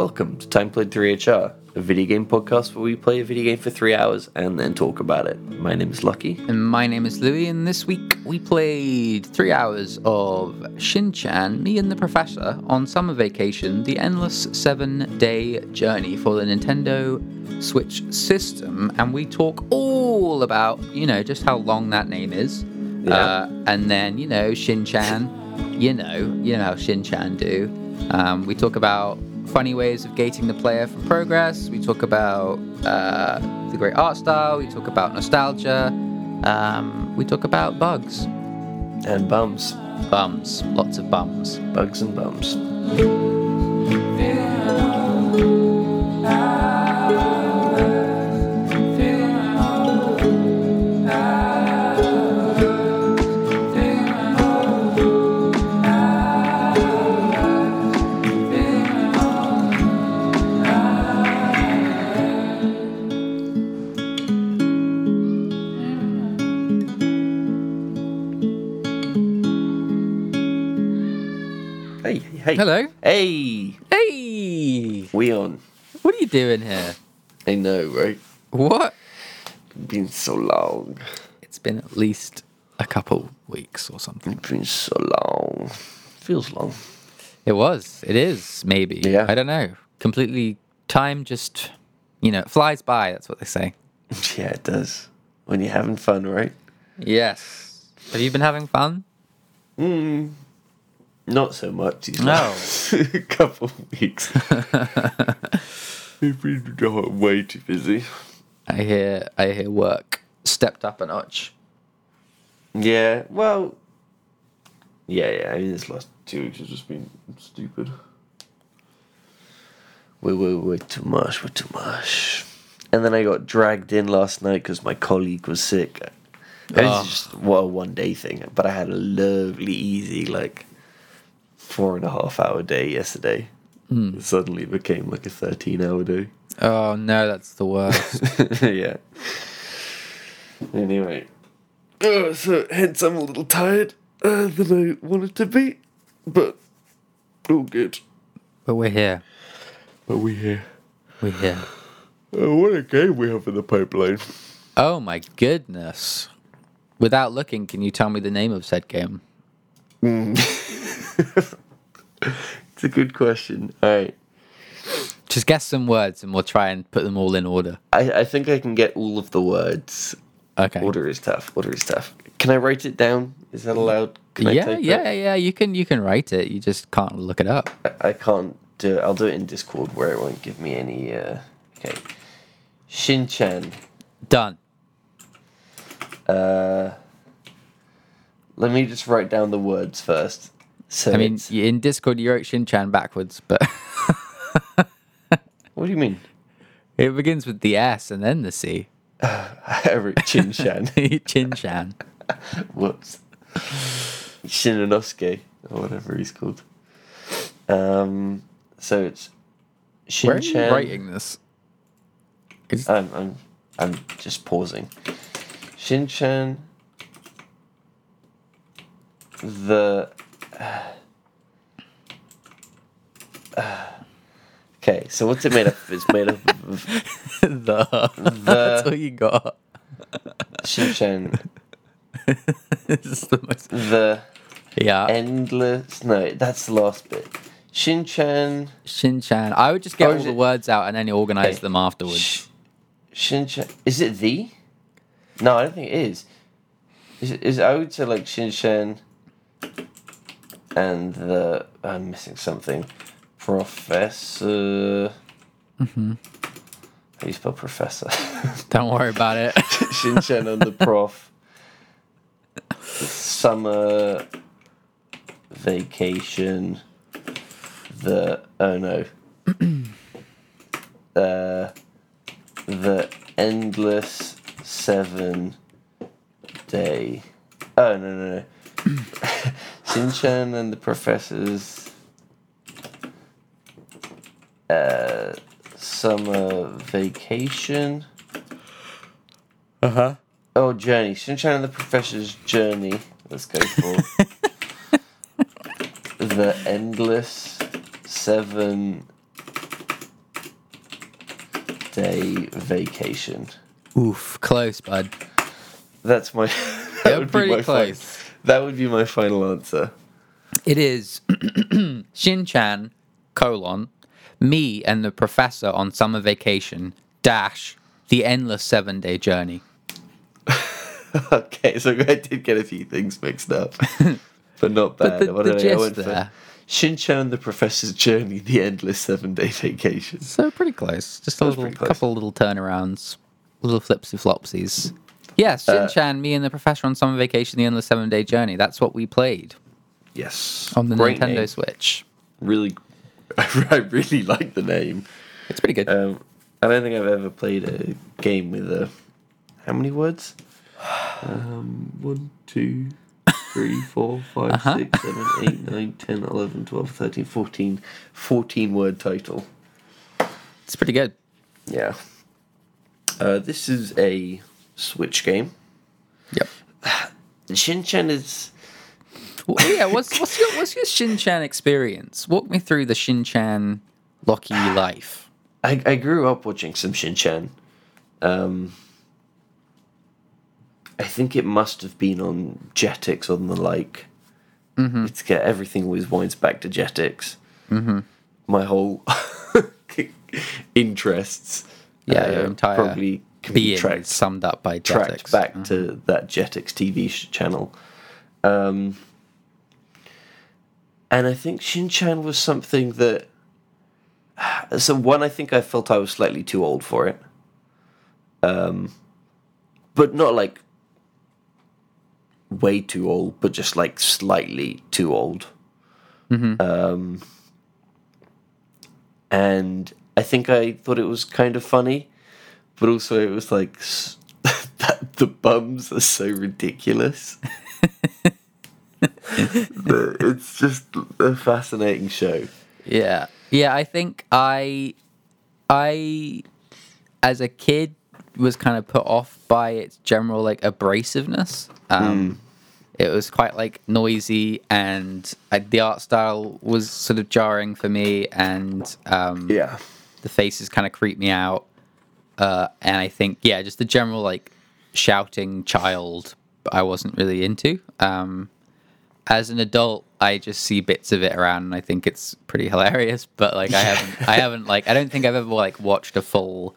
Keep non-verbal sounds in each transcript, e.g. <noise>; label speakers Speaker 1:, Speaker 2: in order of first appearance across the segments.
Speaker 1: Welcome to Time Played 3HR, a video game podcast where we play a video game for three hours and then talk about it. My name is Lucky.
Speaker 2: And my name is Louis, and this week we played three hours of Shin-Chan, me and the Professor, on summer vacation, the endless seven-day journey for the Nintendo Switch system, and we talk all about, you know, just how long that name is,
Speaker 1: Yeah.
Speaker 2: uh, and then you know Shin-Chan, you know, you know how Shin-Chan do. Um, we talk about funny ways of gating the player for progress. We talk about uh, the great art style. We talk about nostalgia. Um, we talk about bugs,
Speaker 1: And bums.
Speaker 2: bums, lots of bums.
Speaker 1: Bugs and bums. Hey.
Speaker 2: Hello.
Speaker 1: Hey,
Speaker 2: Hey,
Speaker 1: we on.
Speaker 2: what are you doing here?
Speaker 1: I know, right?
Speaker 2: What?
Speaker 1: Been so long.
Speaker 2: It's been at least a couple weeks or something.
Speaker 1: It's been so long. Feels long.
Speaker 2: It was. It is. Maybe.
Speaker 1: Yeah.
Speaker 2: I don't know. Completely. Time just, you know, flies by. That's what they say. <laughs>
Speaker 1: Yeah, it does. When you're having fun, right?
Speaker 2: Yes. Have you been having fun?
Speaker 1: Mm, not so much. These
Speaker 2: No.
Speaker 1: last <laughs> couple of weeks. We've been way too busy.
Speaker 2: I hear. I hear work stepped up a notch.
Speaker 1: Yeah, well, yeah, yeah. I mean, this last two weeks has just been stupid. Way, way, way too much. Way too much. And then I got dragged in last night because my colleague was sick. And
Speaker 2: Oh.
Speaker 1: It's just what a one day thing, but I had a lovely, easy like four and a half hour day yesterday. It suddenly became like a thirteen hour day.
Speaker 2: Oh no, that's the worst. <laughs>
Speaker 1: yeah. Anyway, uh, so hence I'm a little tired uh, than I wanted to be, but all good.
Speaker 2: but we're here.
Speaker 1: But we're here.
Speaker 2: We're here. <sighs>
Speaker 1: Uh, what a game we have in the pipeline.
Speaker 2: Oh my goodness. Without looking, can you tell me the name of said game? <laughs> <laughs>
Speaker 1: It's a good question. All right,
Speaker 2: Just guess some words and we'll try and put them all in order.
Speaker 1: I, I think I can get all of the words.
Speaker 2: Okay.
Speaker 1: Order is tough. Order is tough. Can I write it down? Is that allowed? Can I
Speaker 2: yeah, yeah, yeah. You can you can write it. You just can't look it up.
Speaker 1: I, I can't do it. I'll do it in Discord where it won't give me any. Uh, okay. Shin-chan.
Speaker 2: Done.
Speaker 1: Uh, let me just write down the words first. So
Speaker 2: I mean,
Speaker 1: it's-
Speaker 2: in Discord you wrote Shin-Chan backwards, but
Speaker 1: what do you mean? <laughs>
Speaker 2: it begins with the S and then the C.
Speaker 1: I wrote Chin-chan.
Speaker 2: Chin-Chan.
Speaker 1: Whoops. Shinanosuke, or whatever he's called. Um, so it's
Speaker 2: Where are you
Speaker 1: Shin-chan.
Speaker 2: writing this? Is-
Speaker 1: I'm, I'm, I'm just pausing. Shin-chan. The. Okay, so what's it made of? It's made of <laughs>
Speaker 2: the. The That's all you got.
Speaker 1: Shin-chan. <laughs>
Speaker 2: this is the most.
Speaker 1: The
Speaker 2: Yeah.
Speaker 1: endless. No, that's the last bit. Shin-chan.
Speaker 2: Shin-Chan. I would just get
Speaker 1: Oh,
Speaker 2: all
Speaker 1: is
Speaker 2: the
Speaker 1: it-
Speaker 2: words out and then organize
Speaker 1: Okay.
Speaker 2: them afterwards.
Speaker 1: Sh- Shin-chan. Is it the? No, I don't think it is. Is it, is I would say like Shin-chan and the I'm missing something. Professor.
Speaker 2: Mm-hmm.
Speaker 1: How do you spell professor? <laughs>
Speaker 2: Don't worry about it. <laughs>
Speaker 1: Shin-chan and the prof. Summer vacation. The oh no. <clears throat> uh, the endless seven day. Oh no no no. <clears throat> Shin-chan and the professors. Uh, summer vacation.
Speaker 2: Uh huh.
Speaker 1: Oh, journey. Shin-chan and the Professor's Journey. Let's go for <laughs> the endless seven day vacation.
Speaker 2: Oof, close, bud.
Speaker 1: That's my. <laughs> that
Speaker 2: You're
Speaker 1: would be
Speaker 2: pretty
Speaker 1: my fi-
Speaker 2: close.
Speaker 1: That would be my final answer.
Speaker 2: It is <clears throat> Shin-chan, colon, me and the professor on summer vacation, dash, the endless seven-day journey. <laughs>
Speaker 1: okay, so I did get a few things mixed up, <laughs> but not bad.
Speaker 2: But the-
Speaker 1: What
Speaker 2: the
Speaker 1: did I-
Speaker 2: gist
Speaker 1: went
Speaker 2: there.
Speaker 1: Shin-chan, and the Professor's Journey, the endless seven-day vacation.
Speaker 2: So pretty close. Just a little couple little turnarounds, little flipsy flopsies. Yes,
Speaker 1: Uh,
Speaker 2: Shin-chan, me and the professor on summer vacation, the endless seven-day journey. That's what we played
Speaker 1: Yes,
Speaker 2: on the
Speaker 1: Great
Speaker 2: Nintendo
Speaker 1: name.
Speaker 2: Switch.
Speaker 1: Really, <laughs> I really like the name.
Speaker 2: It's pretty good.
Speaker 1: Um, I don't think I've ever played a game with a. How many words? Um, one, two, three, four, five,
Speaker 2: Uh-huh.
Speaker 1: six, seven, eight, nine, 10, 11, 12, 13, 14. 14 word title.
Speaker 2: it's pretty good.
Speaker 1: Yeah. Uh, this is a Switch game.
Speaker 2: Yep. <sighs>
Speaker 1: Shin-Chan is.
Speaker 2: Well, yeah, what's what's your what's your Shin-chan experience? Walk me through the Shin-chan Locky <sighs> life.
Speaker 1: I, I grew up watching some Shin-Chan. Um, I think it must have been on Jetix or the like. Mm-hmm. It's get everything always winds back to Jetix. Mm-hmm. My whole <laughs> interests,
Speaker 2: Yeah, your entire
Speaker 1: probably can be
Speaker 2: Being
Speaker 1: tracked
Speaker 2: summed up by
Speaker 1: tracked
Speaker 2: Jetix.
Speaker 1: back to that Jetix TV sh- channel. Um, and I think Shin-Chan was something that. <sighs> So, one, I think I felt I was slightly too old for it. Um, but not like way too old, but just like slightly too old. Um, and I think I thought it was kind of funny but also it was like that <laughs> the bums are so ridiculous. It's just a fascinating show.
Speaker 2: Yeah. Yeah, I think I I as a kid was kind of put off by its general like abrasiveness. Um it was quite like noisy and uh, the art style was sort of jarring for me and um
Speaker 1: Yeah.
Speaker 2: the faces kind of creep me out. Uh, and I think, yeah, just the general like shouting child, I wasn't really into. Um, as an adult, I just see bits of it around, and I think it's pretty hilarious. <laughs> But like, I haven't, I haven't like, I don't think I've ever like watched a full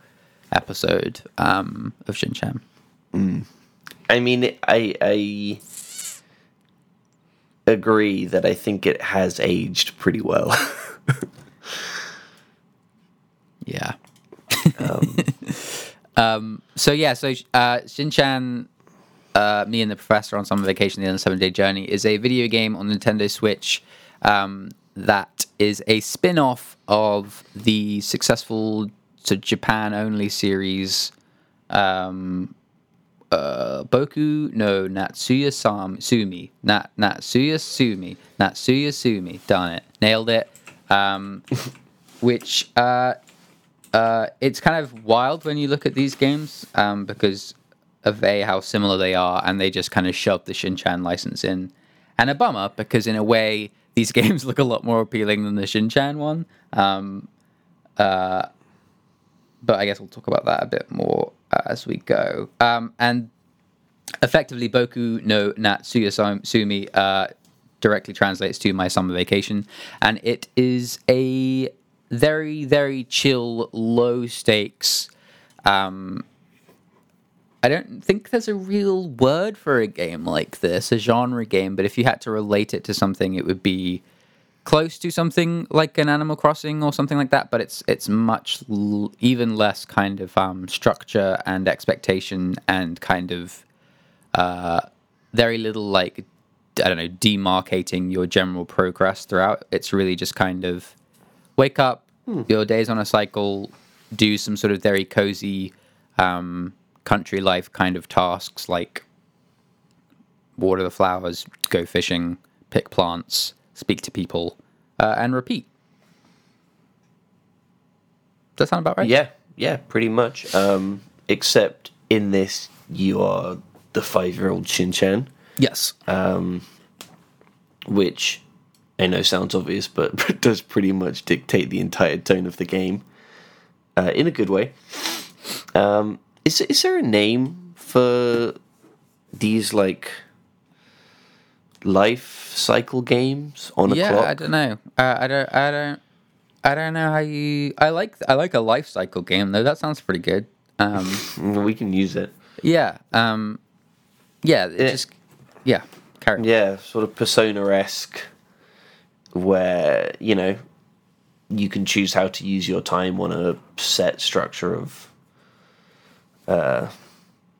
Speaker 2: episode um, of Shin Chan.
Speaker 1: I mean, I I agree that I think it has aged pretty well. <laughs>
Speaker 2: Yeah. <laughs> um, so yeah, so uh, Shin-Chan, uh, me and the professor on summer vacation, the seven day journey, is a video game on Nintendo Switch um, that is a spin-off of the successful to Japan only series um, uh, Boku no Natsuya Sam Sumi Nat Natsuyasumi Natsuya Sumi done it nailed it um, <laughs> which uh, uh, it's kind of wild when you look at these games um, because of a how similar they are, and they just kind of shoved the Shin-Chan license in, and a bummer because in a way these <laughs> games look a lot more appealing than the Shin-Chan one. Um, uh, but I guess we'll talk about that a bit more uh, as we go. Um, and effectively, Boku no Natsuyasumi uh, directly translates to my summer vacation, and it is a very, very chill, low stakes. Um, I don't think there's a real word for a game like this, a genre game, but if you had to relate it to something, it would be close to something like an Animal Crossing or something like that, but it's it's much l- even less kind of um, structure and expectation and kind of uh, very little like I don't know demarcating your general progress throughout. It's really just kind of wake up, your day's on a cycle, do some sort of very cozy um, country life kind of tasks like water the flowers, go fishing, pick plants, speak to people, uh, and repeat. Does that sound about right?
Speaker 1: Yeah, yeah, pretty much. Um, except in this, you are the five-year-old Shin-Chan,
Speaker 2: Yes.
Speaker 1: which I know sounds obvious, but <laughs> does pretty much dictate the entire tone of the game uh, in a good way. Um, is is there a name for these like life cycle games on a
Speaker 2: yeah,
Speaker 1: clock?
Speaker 2: Yeah, I don't know. Uh, I don't. I don't. I don't know how you. I like. I like a life cycle game though. That sounds pretty good. Um, <laughs>
Speaker 1: We can use it.
Speaker 2: yeah. Um, yeah. It
Speaker 1: Yeah.
Speaker 2: just. Yeah. On.
Speaker 1: Yeah, sort of persona esque, where you know you can choose how to use your time on a set structure of uh,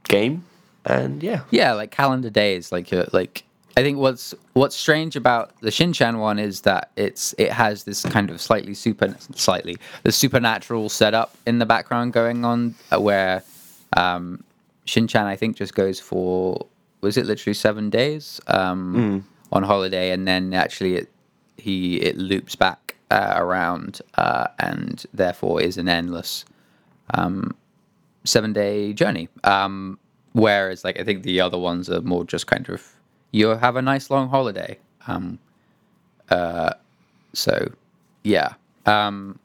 Speaker 1: game, and yeah,
Speaker 2: Yeah, like calendar days. Like uh, like I think what's what's strange about the Shinchan one is that it's it has this kind of slightly super slightly the supernatural setup in the background going on uh, where um, Shinchan I think just goes for was it literally seven days um, on holiday and then actually it he it loops back uh, around uh, and therefore is an endless seven day journey. Um, whereas, like, I think the other ones are more just kind of you have a nice long holiday. Um, uh, so, yeah. Um,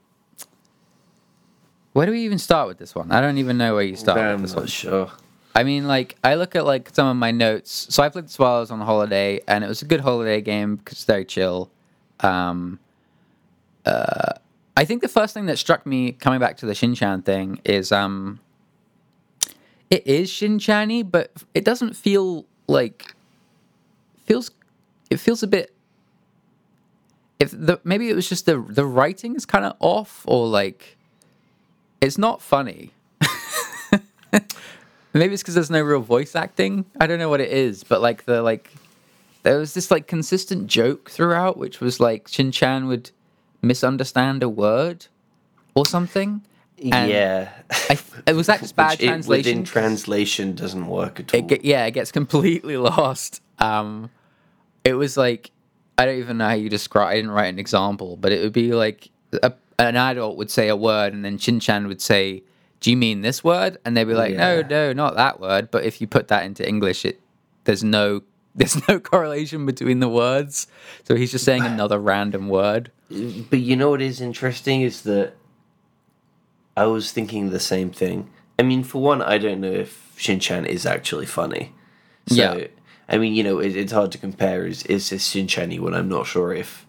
Speaker 2: where do we even start with this one? I don't even know where you start
Speaker 1: I'm not
Speaker 2: one.
Speaker 1: sure.
Speaker 2: I mean, like, I look at like some of my notes. So I played this while I was on holiday, and it was a good holiday game because it's very chill. Um, uh, I think the first thing that struck me coming back to the Shinchan thing is um, it is Shinchani, but it doesn't feel like feels. It feels a bit. If the maybe it was just the the writing is kind of off, or like it's not funny. <laughs> Maybe it's because there's no real voice acting. I don't know what it is, but like the like, there was this like consistent joke throughout, which was like Shin Chan would misunderstand a word or something. And
Speaker 1: yeah,
Speaker 2: I, it was that just <laughs> bad
Speaker 1: it-
Speaker 2: translation.
Speaker 1: within translation doesn't work at all.
Speaker 2: it get, yeah, it gets completely <laughs> lost. Um, it was like I don't even know how you describe. I didn't write an example, but it would be like a, an adult would say a word, and then Shin Chan would say, "Do you mean this word?" And they'd be like, "No, no, not that word." But if you put that into English, it there's no there's no correlation between the words. So he's just saying another random word.
Speaker 1: But you know what is interesting is that I was thinking the same thing. I mean, for one, I don't know if Shin-chan is actually funny. So,
Speaker 2: Yeah.
Speaker 1: I mean, you know, it, it's hard to compare. Is is this Shin-chan when I'm not sure if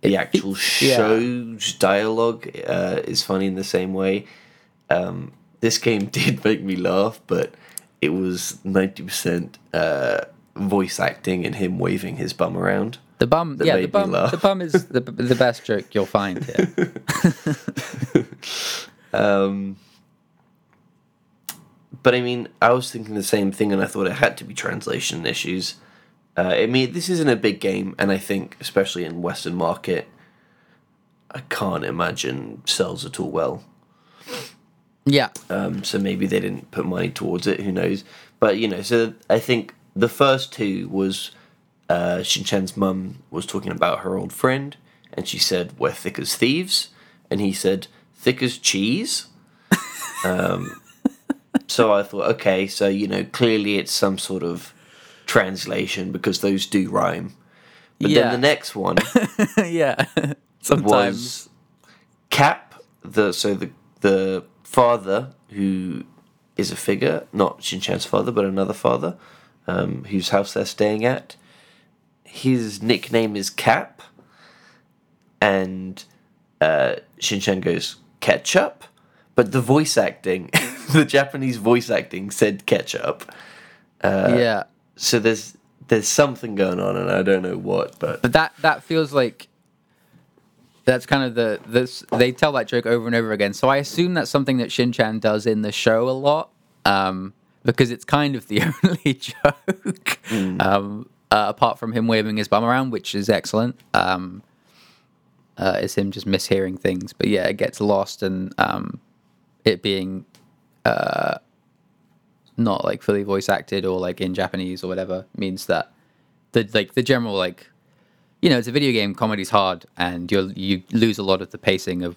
Speaker 1: the actual
Speaker 2: yeah.
Speaker 1: show's dialogue uh, is funny in the same way. Um, this game <laughs> did make me laugh, but it was ninety percent uh, voice acting and him waving his bum around.
Speaker 2: The bum, yeah, the bum, the bum is the <laughs> the best joke you'll find here. <laughs>
Speaker 1: Um, but I mean, I was thinking the same thing, and I thought it had to be translation issues. Uh, I mean, this isn't a big game, and I think, especially in Western market, I can't imagine sells at all well.
Speaker 2: yeah,
Speaker 1: Um, so maybe they didn't put money towards it. Who knows? But you know, so I think the first two was uh, Shinchan's mum was talking about her old friend, and she said, "We're thick as thieves," and he said, "Thick as cheese." <laughs> um, so I thought, okay, so you know, clearly it's some sort of translation because those do rhyme. But
Speaker 2: Yeah.
Speaker 1: then the next one <laughs>
Speaker 2: yeah. <laughs> Sometimes.
Speaker 1: was Cap, the so the the father who is a figure, not Shinchan's father, but another father, um, whose house they're staying at. His nickname is Cap, and uh, Shinchan goes ketchup, but the voice acting, <laughs> the Japanese voice acting said ketchup.
Speaker 2: yeah.
Speaker 1: So there's there's something going on, and I don't know what, but
Speaker 2: But that that feels like that's kind of the this they tell that joke over and over again. So I assume that's something that Shin-chan does in the show a lot. Um, because it's kind of the <laughs> only joke. Um, uh, apart from him waving his bum around, which is excellent. Um, uh, it's him just mishearing things. But yeah, it gets lost and um, it being uh, not like fully voice acted or like in Japanese or whatever means that the like the general like you know it's a video game comedy's hard and you you lose a lot of the pacing of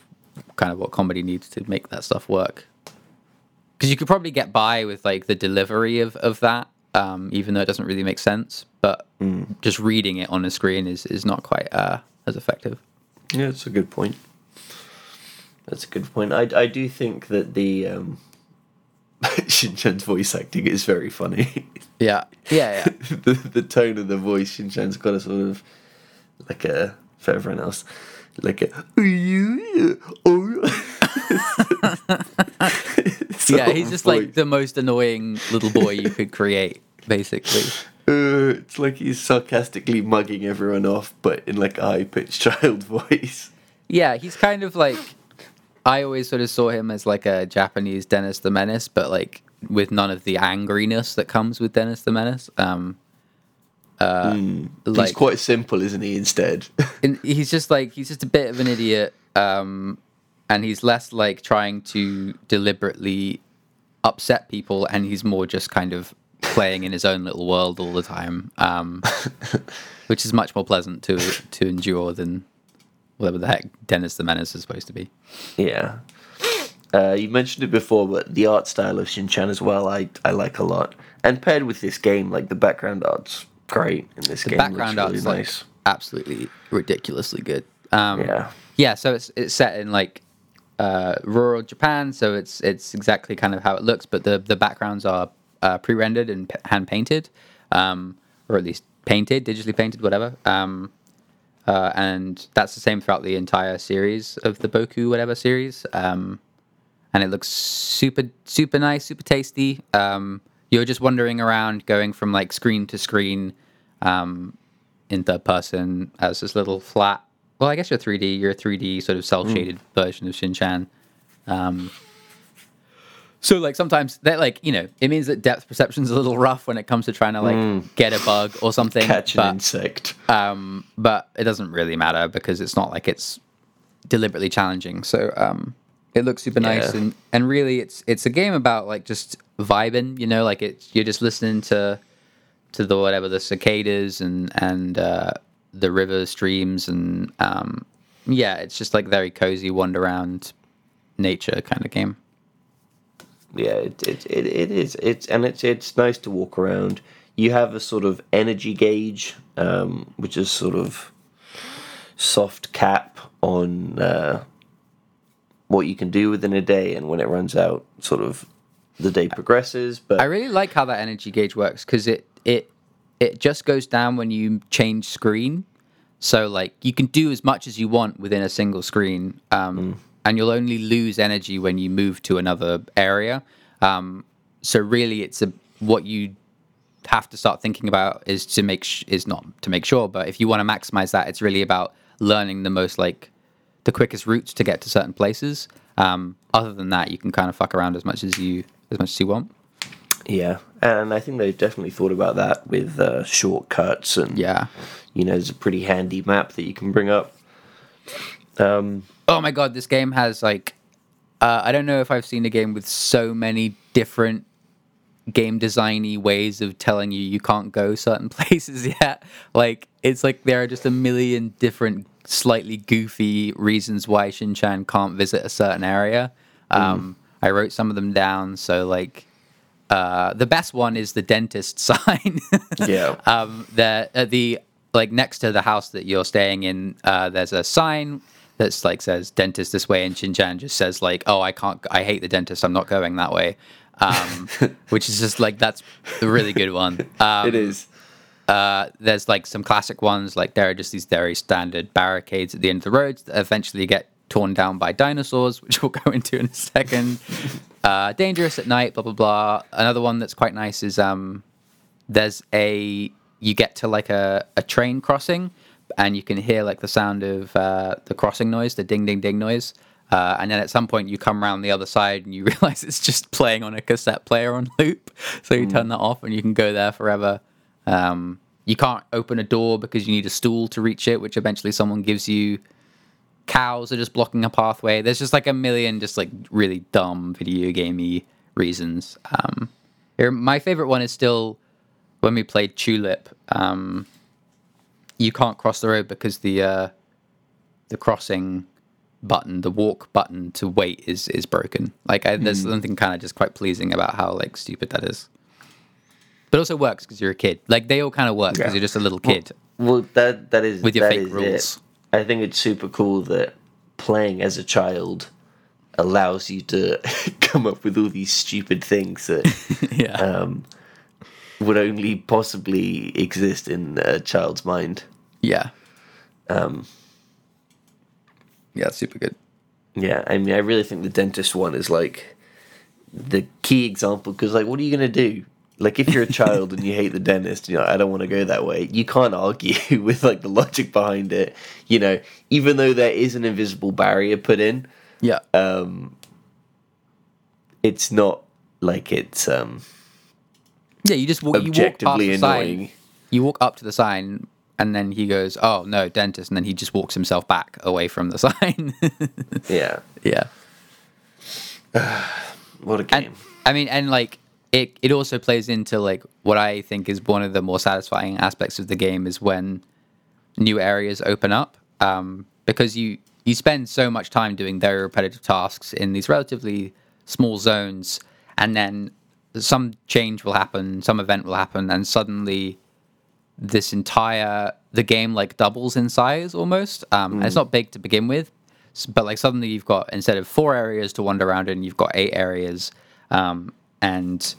Speaker 2: kind of what comedy needs to make that stuff work because you could probably get by with like the delivery of of that um, even though it doesn't really make sense but just reading it on a screen is is not quite uh, as effective
Speaker 1: Yeah, that's a good point. That's a good point. I, I do think that the um, <laughs> Shinchan's voice acting is very funny.
Speaker 2: Yeah, yeah, yeah. <laughs>
Speaker 1: the the tone of the voice, Shinchan's got a sort of like a for everyone else, like a oh <laughs> <laughs> oh.
Speaker 2: yeah, he's just like the most annoying little boy you could create, basically. <laughs>
Speaker 1: Uh, it's like he's sarcastically mugging everyone off, but in like a high pitched <laughs> child voice.
Speaker 2: Yeah, he's kind of like. I always sort of saw him as like a Japanese Dennis the Menace, but like with none of the angriness that comes with Dennis the Menace. Um, uh, like
Speaker 1: he's quite simple, isn't he? Instead,
Speaker 2: and he's just like he's just a bit of an idiot, um, and he's less like trying to deliberately upset people, and he's more just kind of playing in his own little world all the time, um, <laughs> which is much more pleasant to to endure than whatever the heck Dennis the Menace is supposed to be.
Speaker 1: yeah. Uh, you mentioned it before, but the art style of Shinchan as well, I I like a lot. And paired with this game, like the background art's great in this
Speaker 2: The
Speaker 1: game.
Speaker 2: background
Speaker 1: looks really
Speaker 2: art's like absolutely ridiculously good. Um,
Speaker 1: Yeah.
Speaker 2: yeah. So it's it's set in like uh, rural Japan, so it's it's exactly kind of how it looks, but the the backgrounds are uh, pre-rendered and p- hand painted, um, or at least painted, digitally painted, whatever. Um, uh, and that's the same throughout the entire series of the Boku whatever series. Um, and it looks super super nice, super tasty. Um, you're just wandering around, going from like screen to screen, um, in third person as this little flat. Well, I guess you're 3D. You're a 3D sort of cel shaded version of Shinchan. Um, so like sometimes that like you know it means that depth perception's a little rough when it comes to trying to like get a bug or something.
Speaker 1: Catch an
Speaker 2: but,
Speaker 1: insect.
Speaker 2: um, but it doesn't really matter because it's not like it's deliberately challenging. So um, it looks super nice and and really it's it's a game about like just vibing. You know, like it's you're just listening to to the whatever the cicadas and and uh, the river streams and um, yeah, it's just like very cozy wander around nature kind of game.
Speaker 1: yeah, it, it, it, it is. It's and it's it's nice to walk around. You have a sort of energy gauge, um, which is sort of soft cap on uh, what you can do within a day, and when it runs out, sort of the day progresses. But
Speaker 2: I really like how that energy gauge works because it it it just goes down when you change screen. So like you can do as much as you want within a single screen, um, and you'll only lose energy when you move to another area. Um, so really, it's a what you have to start thinking about is to make sh- is not to make sure, but if you want to maximize that, it's really about learning the most like the quickest routes to get to certain places. Um, other than that, you can kind of fuck around as much as you as much as you want.
Speaker 1: Yeah, and I think they've definitely thought about that with uh, shortcuts and
Speaker 2: Yeah.
Speaker 1: you know, there's a pretty handy map that you can bring up. Um,
Speaker 2: Oh my god, this game has like uh, I don't know if I've seen a game with so many different game designy ways of telling you you can't go certain <laughs> places yet. Like it's like there are just a million different slightly goofy reasons why Shinchan can't visit a certain area. Um, I wrote some of them down. So like uh, the best one is the dentist <laughs> sign.
Speaker 1: Yeah.
Speaker 2: um, the at the like next to the house that you're staying in, uh, there's a sign that's like says dentist this way, and Shinchan just says like, oh, I can't, I hate the dentist, I'm not going that way. Um, <laughs> which is just like that's a really good one. <laughs> Um,
Speaker 1: it is.
Speaker 2: uh, there's like some classic ones, like there are just these very standard barricades at the end of the roads that eventually get torn down by dinosaurs, <laughs> which we'll go into in a second. <laughs> uh, dangerous at night, blah blah blah. Another one that's quite nice is um, there's a you get to like a, a train crossing, and you can hear like the sound of uh, the crossing noise, the ding ding ding noise. Uh, and then at some point you come around the other side and you <laughs> realize it's just playing on a cassette player on loop. So you turn that off and you can go there forever. Um, you can't open a door because you need a stool to reach it, which eventually someone gives you. Cows are just blocking a pathway. There's just like a million, just like really dumb video gamey reasons. Um, here, my favorite one is still when we played Tulip. Um, you can't cross the road because the uh, the crossing button, the walk button to wait is is broken. Like I, there's something kind of just quite pleasing about how like stupid that is. But also works because you're a kid. Like they all kind of work because
Speaker 1: Yeah.
Speaker 2: you're just a little kid.
Speaker 1: Well, that that is
Speaker 2: With your fake rules.
Speaker 1: It. I think it's super cool that playing as a child, allows you to <laughs> come up with all these stupid things that <laughs>
Speaker 2: yeah.
Speaker 1: um, would only possibly exist in a child's mind.
Speaker 2: yeah.
Speaker 1: Um,
Speaker 2: Yeah, super good.
Speaker 1: yeah, I mean, I really think the dentist one is like the key example because, like, what are you gonna do? Like, if you're a child and you hate the dentist, you know, I don't want to go that way. You can't argue <laughs> with like the logic behind it. You know, even though there is an invisible barrier put in,
Speaker 2: Yeah.
Speaker 1: um, it's not like it's um,
Speaker 2: yeah, you just walk, you walk
Speaker 1: objectively
Speaker 2: the sign.
Speaker 1: annoying.
Speaker 2: You walk up to the sign, and then he goes, "Oh no, dentist," and then he just walks himself back away from the <laughs> sign.
Speaker 1: Yeah,
Speaker 2: yeah. <sighs>
Speaker 1: what a
Speaker 2: And
Speaker 1: game.
Speaker 2: I mean, and like it, it also plays into like what I think is one of the more satisfying aspects of the game is when new areas open up, um, because you you spend so much time doing very repetitive tasks in these relatively small zones, and then some change will happen, some event will happen, and suddenly this entire the game like doubles in size almost. Um, and It's not big to begin with, but like suddenly you've got instead of four areas to wander around in, you've got eight areas, um, and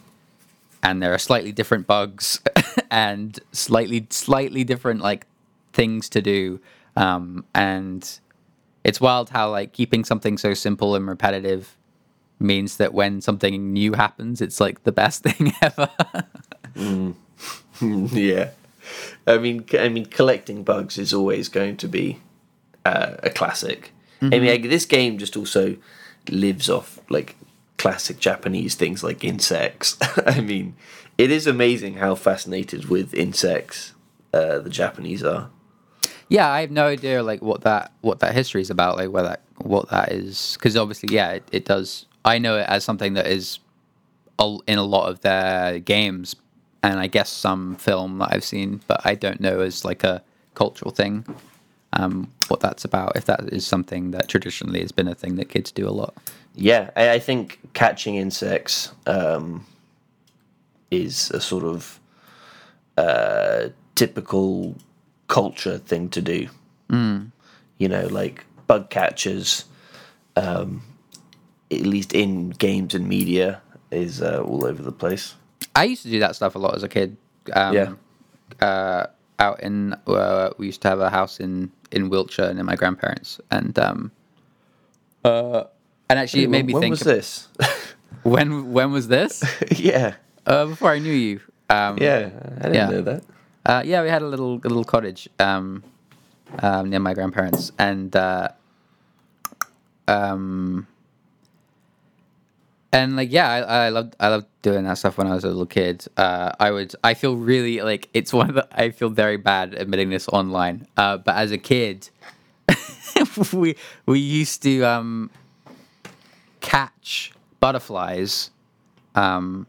Speaker 2: and there are slightly different bugs <laughs> and slightly slightly different like things to do, um, and it's wild how like keeping something so simple and repetitive means that when something new happens, it's like the best <laughs> thing ever. <laughs>
Speaker 1: yeah, I mean, I mean, collecting bugs is always going to be uh, a classic. I mean, like, this game just also lives off like classic Japanese things like insects. <laughs> I mean, it is amazing how fascinated with insects uh, the Japanese are.
Speaker 2: Yeah, I have no idea like what that what that history is about, like where that what that is, because obviously, yeah, it, it does. I know it as something that is in a lot of their games, and I guess some film that I've seen, but I don't know as like a cultural thing. Um, what that's about, if that is something that traditionally has been a thing that kids do a lot.
Speaker 1: Yeah, I, I think catching insects um, is a sort of uh, typical culture thing to do. Mm. You know, like bug catchers, um, at least in games and media, is uh, all over the place.
Speaker 2: I used to do that stuff a lot as a kid. Um,
Speaker 1: Yeah.
Speaker 2: Uh, out in, uh, we used to have a house in in Wiltshire near my grandparents, and um, uh, and actually it made me
Speaker 1: when
Speaker 2: think.
Speaker 1: was this? <laughs>
Speaker 2: When when was this? <laughs>
Speaker 1: yeah,
Speaker 2: uh, before I knew you. Um,
Speaker 1: yeah, I didn't
Speaker 2: Yeah.
Speaker 1: know that.
Speaker 2: Uh, yeah, we had a little a little cottage um, um, near my grandparents, and uh, um, and like yeah, I, I loved I loved doing that stuff when I was a little kid. Uh, I would I feel really like it's one of the I feel very bad admitting this online, uh, but as a kid, <laughs> we we used to um, catch butterflies um,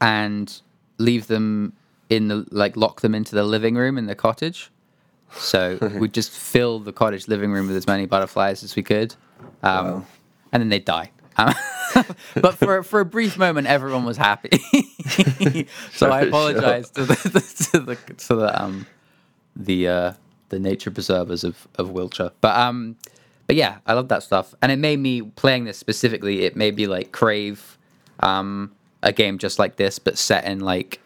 Speaker 2: and leave them in the like lock them into the living room in the cottage. So <laughs> we'd just fill the cottage living room with as many butterflies as we could, um,
Speaker 1: Wow.
Speaker 2: and then they'd die. <laughs> <laughs> But for for a brief moment, everyone was happy. <laughs> so I apologize <laughs> to the to the to the um the uh, the nature preservers of of Wiltshire. But um, but yeah, I love that stuff, and it made me playing this specifically. It made me like crave um a game just like this, but set in like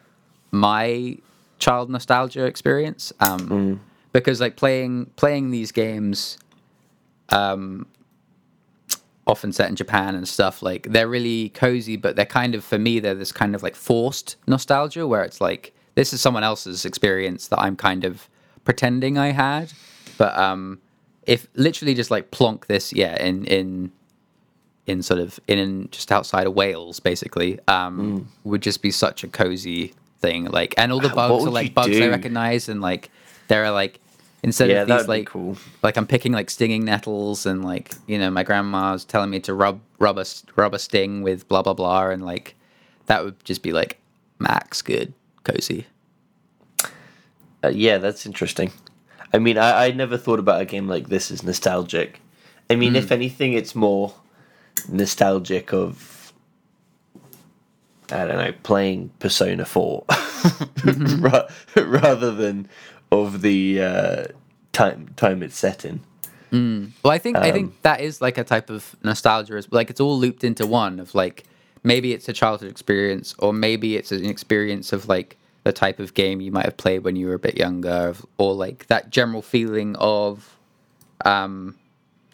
Speaker 2: my child nostalgia experience. Um, because like playing playing these games, um, often set in Japan and stuff, like they're really cozy, but they're kind of for me they're this kind of like forced nostalgia where it's like this is someone else's experience that I'm kind of pretending I had, but um, if literally just like plonk this, yeah, in in in sort of in just outside of Wales, basically, um, would just be such a cozy thing. Like, and all the bugs are like bugs I recognize, and like there are like instead
Speaker 1: Yeah,
Speaker 2: of these like
Speaker 1: cool.
Speaker 2: like I'm picking like stinging nettles, and like you know my grandma's telling me to rub rub a rub a sting with blah blah blah, and like that would just be like max good cozy.
Speaker 1: Uh, yeah, that's interesting. I mean, I, I never thought about a game like this as nostalgic. I mean, if anything, it's more nostalgic of I don't know playing Persona Four <laughs> <laughs> rather than of the uh, time time it's set in.
Speaker 2: Well, I think I
Speaker 1: Um,
Speaker 2: think that is like a type of nostalgia, like it's all looped into one of like maybe it's a childhood experience, or maybe it's an experience of like the type of game you might have played when you were a bit younger, of- or like that general feeling of um,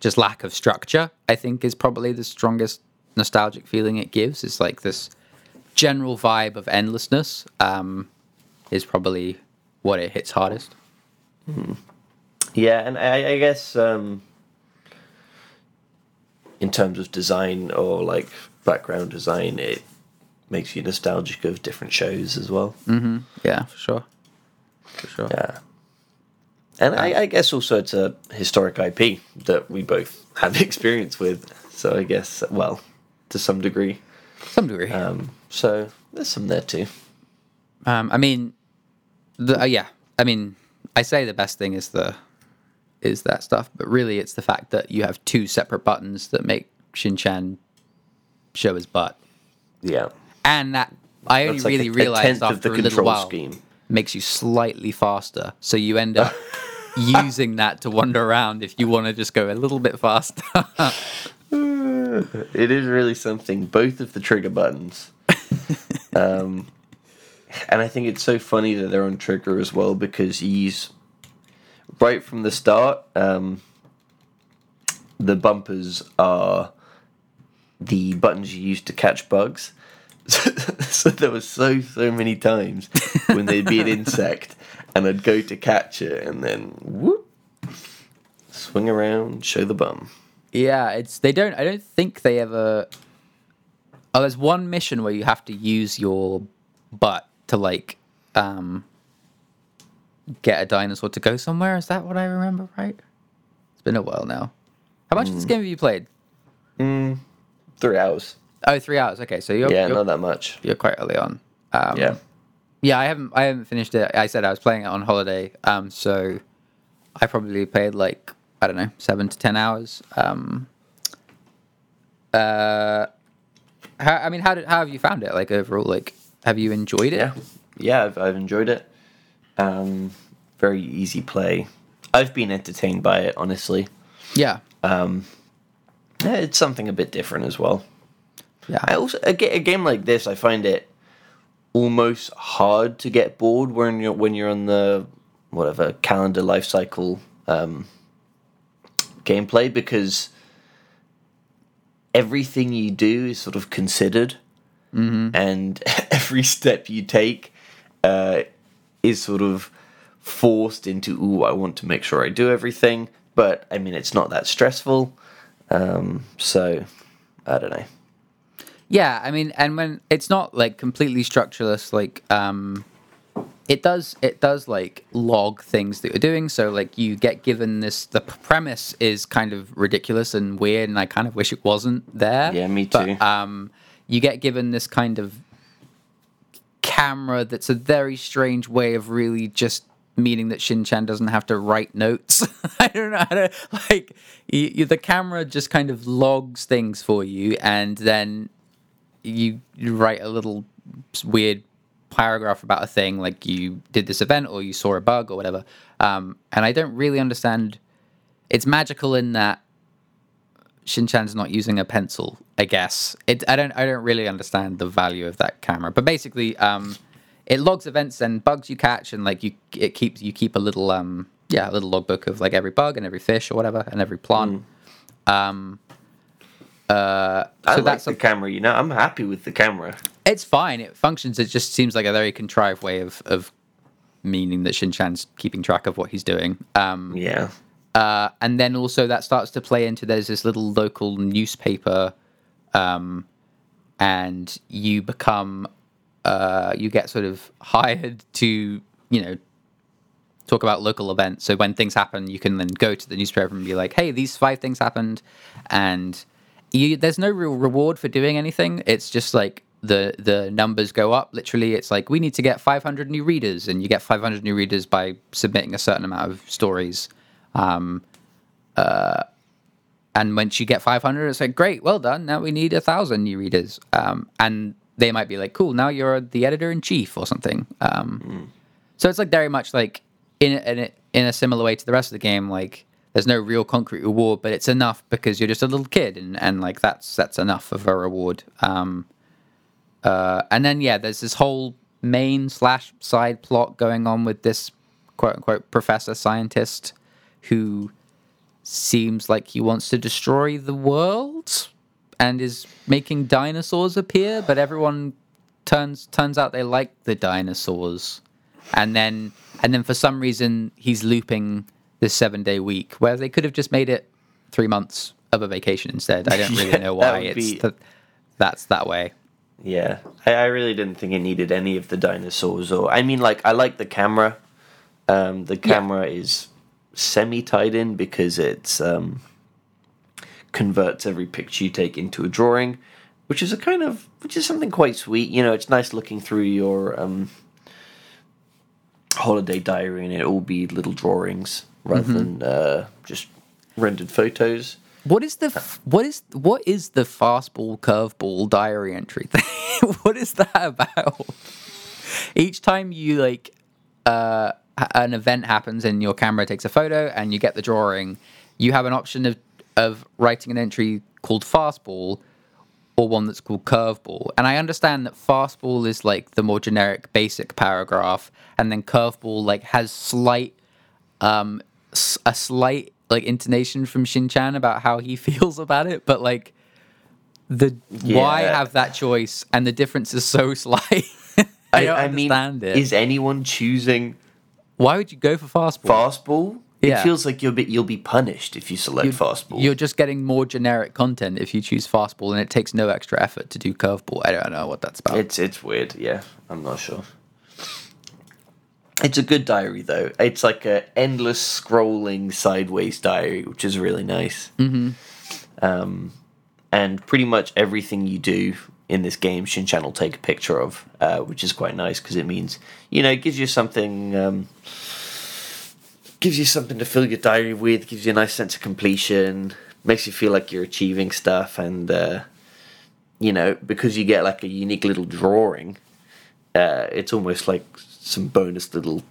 Speaker 2: just lack of structure. I think is probably the strongest nostalgic feeling it gives. It's like this general vibe of endlessness. Um, is probably what it hits hardest.
Speaker 1: Yeah, and I, I guess um, in terms of design or like background design, it makes you nostalgic of different shows as well.
Speaker 2: Yeah, for sure. For sure.
Speaker 1: Yeah. And I, I guess also it's a historic IP that we both have <laughs> experience with. So I guess, well, to some degree.
Speaker 2: Some degree.
Speaker 1: Um, so there's some there too.
Speaker 2: Um, I mean, the uh, yeah. I mean, I say the best thing is the is that stuff, but really it's the fact that you have two separate buttons that make Shin-chan show his butt,
Speaker 1: Yeah.
Speaker 2: and that I only
Speaker 1: like
Speaker 2: really
Speaker 1: a, a
Speaker 2: realized
Speaker 1: of
Speaker 2: after
Speaker 1: the
Speaker 2: a little while
Speaker 1: scheme.
Speaker 2: makes you slightly faster, so you end up <laughs> using that to wander around if you want to just go a little bit faster. <laughs>
Speaker 1: It is really something. Both of the trigger buttons. <laughs> um, and I think it's so funny that they're on trigger as well because he's right from the start. Um, the bumpers are the buttons you use to catch bugs. <laughs> so there were so so many times when there'd be an insect and I'd go to catch it and then whoop, swing around, show the bum.
Speaker 2: Yeah, it's they don't. I don't think they ever. Oh, there's one mission where you have to use your butt to like um get a dinosaur to go somewhere. Is that what I remember? Right. It's been a while now. How much of this game have you played?
Speaker 1: Three hours.
Speaker 2: Oh, three hours. Okay, so you're
Speaker 1: Yeah,
Speaker 2: you're,
Speaker 1: not that much.
Speaker 2: you're quite early on. Um,
Speaker 1: Yeah.
Speaker 2: Yeah, I haven't I haven't finished it. I said I was playing it on holiday. Um, so I probably played like I don't know seven to ten hours. Um, uh, how, I mean, how did how have you found it? Like overall, like have you enjoyed it?
Speaker 1: Yeah. Yeah, I've, I've enjoyed it. Um, very easy play. I've been entertained by it, honestly.
Speaker 2: Yeah.
Speaker 1: Yeah, it's something a bit different as well.
Speaker 2: Yeah.
Speaker 1: I also a, a game like this, I find it almost hard to get bored when you're when you're on the whatever calendar life cycle um, gameplay because everything you do is sort of considered, and <laughs> every step you take uh, is sort of forced into. Ooh, I want to make sure I do everything, but I mean it's not that stressful. Um, so I don't know.
Speaker 2: Yeah, I mean, and when it's not like completely structureless, like um, it does it does like log things that you're doing. So like you get given this. The premise is kind of ridiculous and weird, and I kind of wish it wasn't there.
Speaker 1: Yeah, me
Speaker 2: But,
Speaker 1: too.
Speaker 2: um, you get given this kind of camera that's a very strange way of really just meaning that Shin-chan doesn't have to write notes. <laughs> I don't know how to like you, you, the camera just kind of logs things for you and then you, you write a little weird paragraph about a thing like you did this event or you saw a bug or whatever. Um, and I don't really understand it's magical in that Shin-chan's not using a pencil, I guess. It I don't I don't really understand the value of that camera. But basically, um it logs events and bugs you catch and like you it keeps you keep a little um yeah, a little logbook of like every bug and every fish or whatever and every plant. Um uh
Speaker 1: I like
Speaker 2: that's
Speaker 1: the
Speaker 2: a,
Speaker 1: camera. You know, I'm happy with the camera.
Speaker 2: it's fine. It functions. It just seems like a very contrived way of of meaning that Shin-chan's keeping track of what he's doing. Um
Speaker 1: Yeah,
Speaker 2: uh, and then also that starts to play into there's this little local newspaper um, and you become uh, you get sort of hired to you know talk about local events. So when things happen you can then go to the newspaper and be like hey these five things happened. And you, there's no real reward for doing anything. It's just like the the numbers go up. Literally it's like we need to get 500 new readers. And you get 500 new readers by submitting a certain amount of stories um, uh, and once you get 500 it's like great well done. Now we need a thousand new readers. Um, and they might be like cool now you're the editor in chief or something. Um, so it's like very much like in a, in a, in a similar way to the rest of the game like there's no real concrete reward, but it's enough because you're just a little kid, and, and like that's that's enough of a reward. Um, uh, and then yeah, there's this whole main slash side plot going on with this quote unquote professor scientist who seems like he wants to destroy the world and is making dinosaurs appear, but everyone turns turns out they like the dinosaurs. And then and then for some reason he's looping this seven day week where they could have just made it three months of a vacation instead. I don't really <laughs>
Speaker 1: Yeah,
Speaker 2: know why it's
Speaker 1: be-
Speaker 2: th- that's that way.
Speaker 1: Yeah, I, I really didn't think it needed any of the dinosaurs. Or I mean, like I like the camera. Um, the camera is semi tied in because it's um, converts every picture you take into a drawing, which is a kind of which is something quite sweet. You know, it's nice looking through your um, holiday diary and it all be little drawings rather than uh, just rendered photos.
Speaker 2: What is the f- what is what is the fastball curveball diary entry thing? <laughs> what is that about? Each time you like uh, an event happens and your camera takes a photo and you get the drawing, you have an option of of writing an entry called fastball or one that's called curveball. And I understand that fastball is like the more generic basic paragraph and then curveball like has slight um a slight like intonation from Shin-chan about how he <laughs> feels about it, but like the why have that choice and the difference is so <laughs> slight. I don't understand it.
Speaker 1: is anyone choosing
Speaker 2: why would you go for fastball?
Speaker 1: fastball? It feels like you'll be you'll be punished if you select fastball.
Speaker 2: You're just getting more generic content if you choose fastball, and it takes no extra effort to do curveball. I don't know what that's about.
Speaker 1: It's it's weird. Yeah, I'm not sure. It's a good diary though. It's like a endless scrolling sideways diary, which is really nice. Mm-hmm. Um, and pretty much everything you do in this game, Shinchan will take a picture of, uh, which is quite nice because it means you know it gives you something. Um, gives you something to fill your diary with. Gives you a nice sense of completion. Makes you feel like you're achieving stuff, and uh, you know because you get like a unique little drawing. Uh, it's almost like some bonus little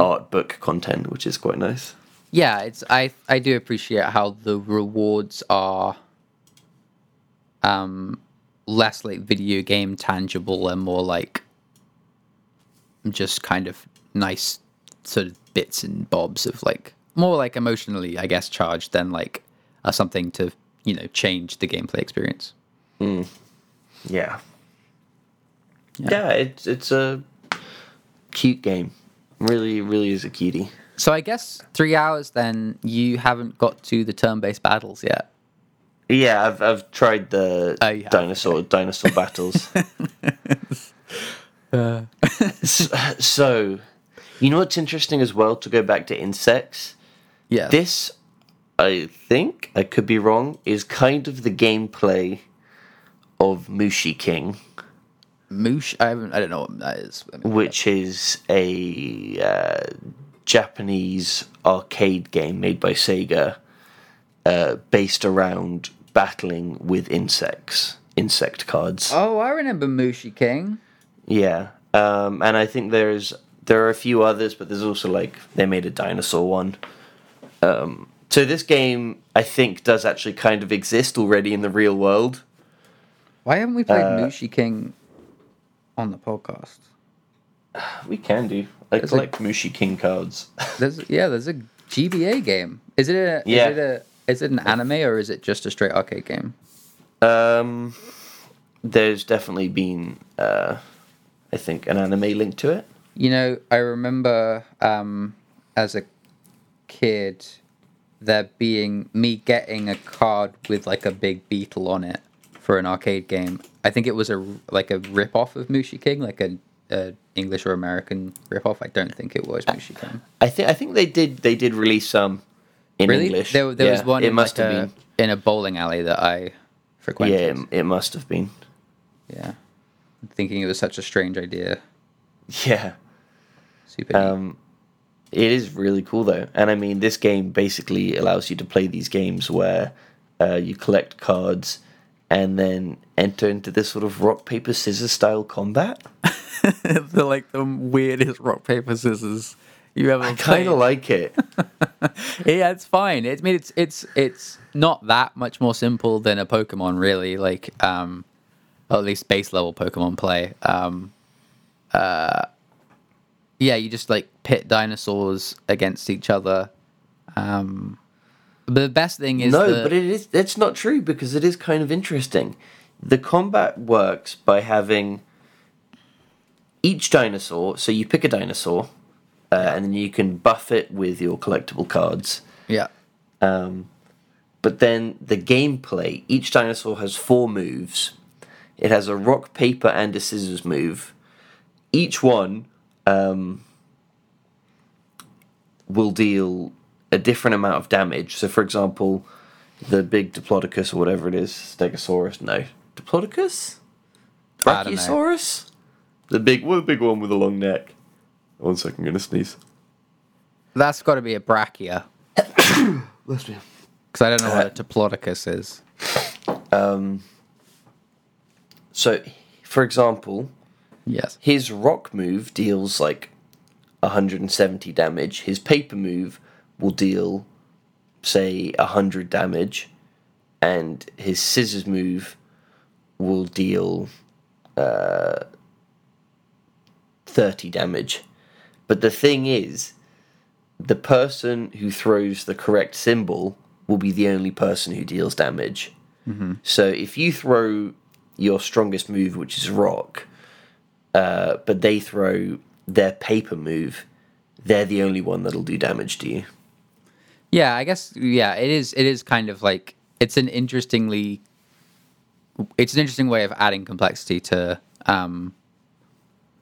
Speaker 1: art book content, which is quite nice.
Speaker 2: yeah, it's I I do appreciate how the rewards are um less like video game tangible and more like just kind of nice sort of bits and bobs of like more like emotionally I guess charged than like uh, something to you know change the gameplay experience.
Speaker 1: Yeah.
Speaker 2: Yeah.
Speaker 1: Yeah, it's it's a cute game. Really, really is a cutie.
Speaker 2: So I guess three hours then you haven't got to the turn-based battles yet.
Speaker 1: Yeah, I've I've tried the
Speaker 2: Oh,
Speaker 1: dinosaur dinosaur battles. <laughs> S- so, you know what's interesting as well to go back to insects.
Speaker 2: Yeah.
Speaker 1: This, I think, I could be wrong, is kind of the gameplay of Mushi King,
Speaker 2: Moosh. I haven't. I don't know what that is.
Speaker 1: Which is a uh, Japanese arcade game made by Sega, uh, based around battling with insects, insect cards.
Speaker 2: Oh, I remember Mushi King.
Speaker 1: Yeah, um, and I think there's there are a few others, but there's also like they made a dinosaur one. Um, so this game, I think, does actually kind of exist already in the real world.
Speaker 2: Why haven't we played
Speaker 1: Uh,
Speaker 2: Mushi King on the podcast?
Speaker 1: We can do. I
Speaker 2: There's a-
Speaker 1: collect Mushi King cards. <laughs>
Speaker 2: There's yeah, there's a GBA game. Is it a
Speaker 1: Yeah.
Speaker 2: is it a is it an anime or is it just a straight arcade game?
Speaker 1: um, there's definitely been, uh, I think, an anime link to it.
Speaker 2: You know, I remember um, as a kid there being me getting a card with like a big beetle on it for an arcade game. I think it was a like a rip off of Mushi King, like a, a English or American rip off. I don't think it was Mushi King.
Speaker 1: I think I think they did they did release some in
Speaker 2: Really?
Speaker 1: English.
Speaker 2: There, there was one
Speaker 1: It
Speaker 2: in
Speaker 1: must
Speaker 2: like
Speaker 1: have
Speaker 2: a,
Speaker 1: been.
Speaker 2: in a bowling alley that I frequented.
Speaker 1: Yeah, it, it must have been.
Speaker 2: Yeah. Thinking it was such a strange idea. <laughs>
Speaker 1: Yeah.
Speaker 2: Super.
Speaker 1: Um, it is really cool though, and I mean, this game basically allows you to play these games where uh, you collect cards and then enter into this sort of rock paper scissors style combat. <laughs>
Speaker 2: They're like the weirdest rock paper scissors you ever
Speaker 1: I kind of like it. <laughs>
Speaker 2: yeah, it's fine. It, I mean, it's it's it's not that much more simple than a Pokemon, really. Like, um, at least base level Pokemon play. Um, uh, yeah, you just like pit dinosaurs against each other. Um, but the best thing is
Speaker 1: no,
Speaker 2: the-
Speaker 1: but it is. It's not true because it is kind of interesting. The combat works by having each dinosaur. So you pick a dinosaur, uh, and then you can buff it with your collectible cards.
Speaker 2: yeah,
Speaker 1: Um, but then the gameplay, each dinosaur has four moves. It has a rock, paper, and a scissors move. Each one um, will deal a different amount of damage. So, for example, the big Diplodocus or whatever it is, Stegosaurus, no, Diplodocus,
Speaker 2: I don't know.
Speaker 1: Brachiosaurus, the big, well, the big one with a long neck. One second, I'm gonna sneeze.
Speaker 2: that's got to be a Brachia <coughs>
Speaker 1: Bless me.
Speaker 2: because I don't know what a Diplodocus is.
Speaker 1: So, for example,
Speaker 2: Yes.
Speaker 1: his rock move deals like 170 damage. His paper move will deal, say, 100 damage. And his scissors move will deal uh, 30 damage. But the thing is, the person who throws the correct symbol will be the only person who deals damage. So if you throw your strongest move, which is rock, uh, but they throw their paper move, they're the only one that'll do damage to you.
Speaker 2: Yeah, I guess yeah, it is it is kind of like it's an interestingly it's an interesting way of adding complexity to um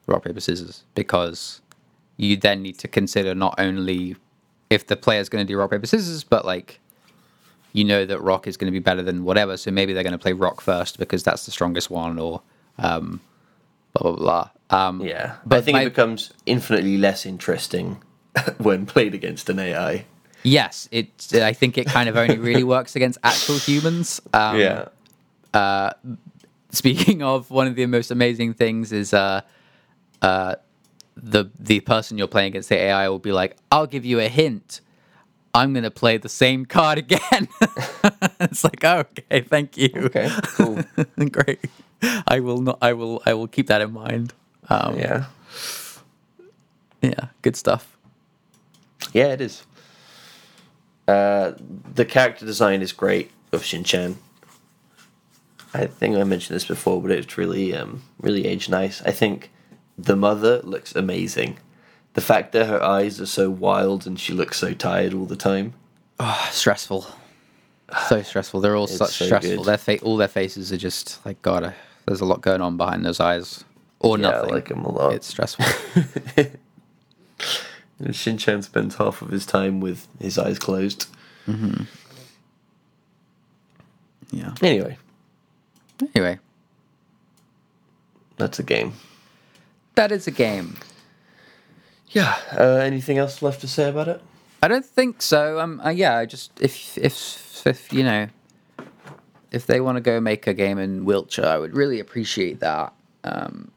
Speaker 2: rock paper scissors because you then need to consider not only if the player's going to do rock paper scissors but like you know that rock is going to be better than whatever so maybe they're going to play rock first because that's the strongest one or um blah blah blah. Um
Speaker 1: Yeah, but I think
Speaker 2: my-
Speaker 1: it becomes infinitely less interesting <laughs> when played against an AI.
Speaker 2: yes it i think it kind of only really <laughs> works against actual humans. Um
Speaker 1: yeah,
Speaker 2: speaking of one of the most amazing things is uh uh the the person you're playing against the AI will be like, I'll give you a hint. I'm gonna play the same card again. <laughs> it's like, oh, okay, thank you.
Speaker 1: Okay, cool. <laughs>
Speaker 2: Great. I will not I will I will keep that in mind. Um yeah,
Speaker 1: yeah,
Speaker 2: good stuff.
Speaker 1: yeah. It is. Uh, the character design is great of Shin Chan. I think I mentioned this before, but it's really, um, really aged nice. I think the mother looks amazing. The fact that her eyes are so wild and she looks so tired all the time.
Speaker 2: Oh, stressful. So stressful. They're all
Speaker 1: It's
Speaker 2: such
Speaker 1: so
Speaker 2: stressful.
Speaker 1: good.
Speaker 2: Their fa- all their faces are just like God. uh, There's a lot going on behind those eyes, or
Speaker 1: Yeah,
Speaker 2: nothing.
Speaker 1: I like him a lot.
Speaker 2: It's stressful. <laughs>
Speaker 1: Shin Chan spends half of his time with his eyes closed.
Speaker 2: yeah.
Speaker 1: Anyway,
Speaker 2: Anyway,
Speaker 1: that's a game.
Speaker 2: That is a game.
Speaker 1: Yeah. Uh, anything else left to say about it?
Speaker 2: I don't think so. Um, uh, yeah, I just if if if you know, if they want to go make a game in Wiltshire, I would really appreciate that. Um,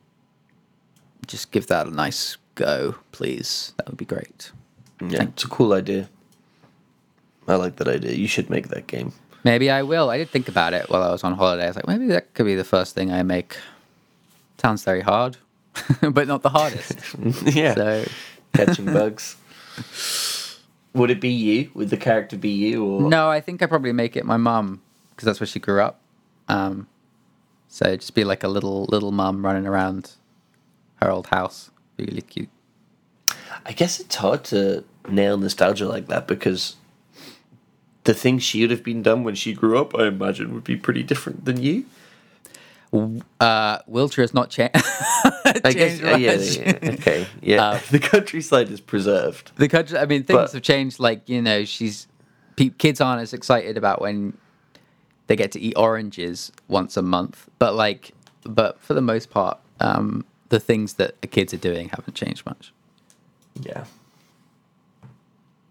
Speaker 2: just give that a nice go, please. That would be great.
Speaker 1: Yeah, it's a cool idea. I like that idea. You should make that game.
Speaker 2: Maybe I will. I did think about it while I was on holiday. I was like, maybe that could be the first thing I make. Sounds very hard, <laughs> but not the hardest. <laughs>
Speaker 1: yeah.
Speaker 2: So <laughs>
Speaker 1: Catching bugs. Would it be you? Would the character be you? Or
Speaker 2: no, I think I probably make it my mum because that's where she grew up. Um, so just be like a little little mum running around her old house. Really cute.
Speaker 1: I guess it's hard to nail nostalgia like that because the things she would have been done when she grew up, I imagine, would be pretty different than you.
Speaker 2: Uh, Wiltshire has not cha- <laughs>
Speaker 1: I guess.
Speaker 2: changed.
Speaker 1: uh, yeah, yeah. Okay. Yeah.
Speaker 2: Um, <laughs>
Speaker 1: the countryside is preserved.
Speaker 2: the country. I mean, things
Speaker 1: But-
Speaker 2: have changed. Like you know, she's pe- kids aren't as excited about when they get to eat oranges once a month. But like, but for the most part, um, the things that the kids are doing haven't changed much.
Speaker 1: Yeah.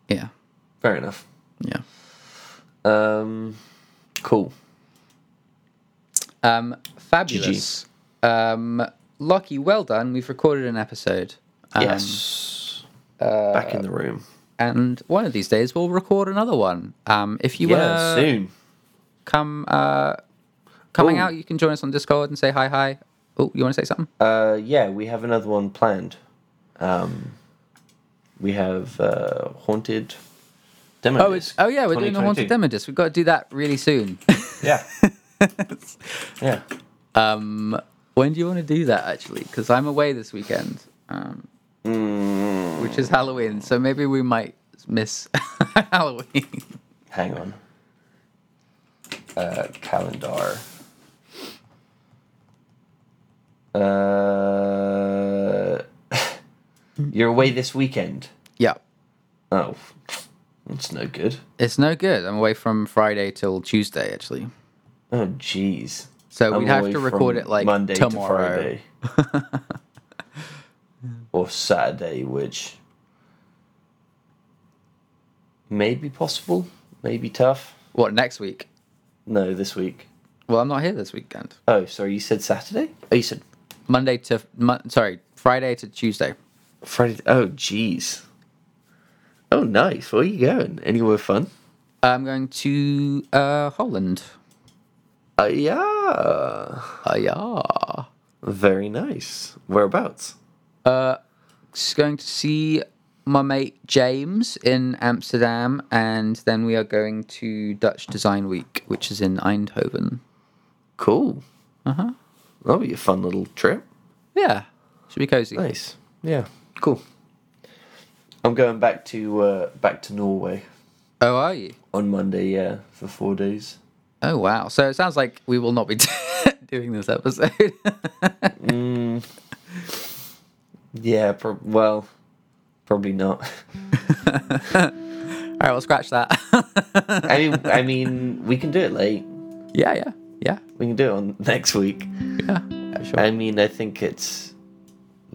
Speaker 2: Yeah,
Speaker 1: Fair enough.
Speaker 2: yeah.
Speaker 1: Um. Cool.
Speaker 2: Um, fabulous. Um, Lockie, well done. We've recorded an episode. Um,
Speaker 1: yes. Back in the room.
Speaker 2: and one of these days we'll record another one. Um, if you
Speaker 1: Yeah,
Speaker 2: wanna
Speaker 1: soon.
Speaker 2: come uh, coming
Speaker 1: Ooh.
Speaker 2: out, you can join us on Discord and say hi hi. Oh, you want to say something?
Speaker 1: Uh, yeah, we have another one planned. Um, we have uh, haunted. Demo
Speaker 2: Oh, it's, oh yeah, we're doing the haunted
Speaker 1: 2022.
Speaker 2: demo disc. We've got to do that really soon.
Speaker 1: Yeah. <laughs> <laughs> yeah.
Speaker 2: um, when do you want to do that actually? Because I'm away this weekend, um,
Speaker 1: Mm,
Speaker 2: which is Halloween, so maybe we might miss <laughs> Halloween.
Speaker 1: hang on. Uh, calendar. Uh, <laughs> you're away this weekend.
Speaker 2: yeah,
Speaker 1: Oh, that's no good.
Speaker 2: it's no good. I'm away from Friday till Tuesday actually,
Speaker 1: Oh, jeez.
Speaker 2: so
Speaker 1: I'm
Speaker 2: we'd have to record it like
Speaker 1: Monday
Speaker 2: tomorrow.
Speaker 1: to Friday. <laughs> or Saturday, which may be possible, may be tough.
Speaker 2: What next week?
Speaker 1: No, this week.
Speaker 2: Well, I'm not here this weekend.
Speaker 1: Oh, sorry, you said Saturday? Oh, you said
Speaker 2: Monday to Mon- sorry, Friday to Tuesday.
Speaker 1: Friday. Oh, jeez. Oh, nice. Where are you going? Anywhere fun?
Speaker 2: I'm going to uh, Holland.
Speaker 1: Uh, yeah.
Speaker 2: Uh, yeah.
Speaker 1: Very nice. Whereabouts?
Speaker 2: Uh, Just going to see my mate James in Amsterdam, and then we are going to Dutch Design Week, which is in Eindhoven.
Speaker 1: Cool.
Speaker 2: Uh huh.
Speaker 1: That'll be a fun little trip.
Speaker 2: Yeah, should be cozy.
Speaker 1: Nice. Yeah. Cool. I'm going back to uh, back to Norway
Speaker 2: Oh, are you?
Speaker 1: on Monday. Yeah, for four days.
Speaker 2: Oh, wow. So it sounds like we will not be <laughs> doing this episode.
Speaker 1: Mm, yeah. Pro- well, probably not. <laughs>
Speaker 2: All right, we'll scratch that.
Speaker 1: I mean, I mean, we can do it late.
Speaker 2: yeah, yeah, yeah,
Speaker 1: We can do it on <laughs> next week.
Speaker 2: yeah. sure.
Speaker 1: I mean, I think it's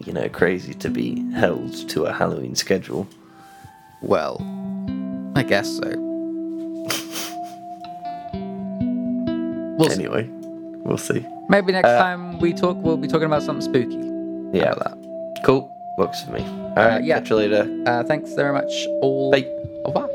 Speaker 1: you know crazy to be held to a Halloween schedule.
Speaker 2: Well, I guess so. We'll.
Speaker 1: Anyway, we'll see.
Speaker 2: Maybe next
Speaker 1: Uh,
Speaker 2: time we talk, we'll be talking about something spooky.
Speaker 1: Yeah,
Speaker 2: about
Speaker 1: cool. Works for me. All right.
Speaker 2: yeah.
Speaker 1: Catch you later.
Speaker 2: Uh, thanks very much, all.
Speaker 1: Bye.
Speaker 2: Au revoir.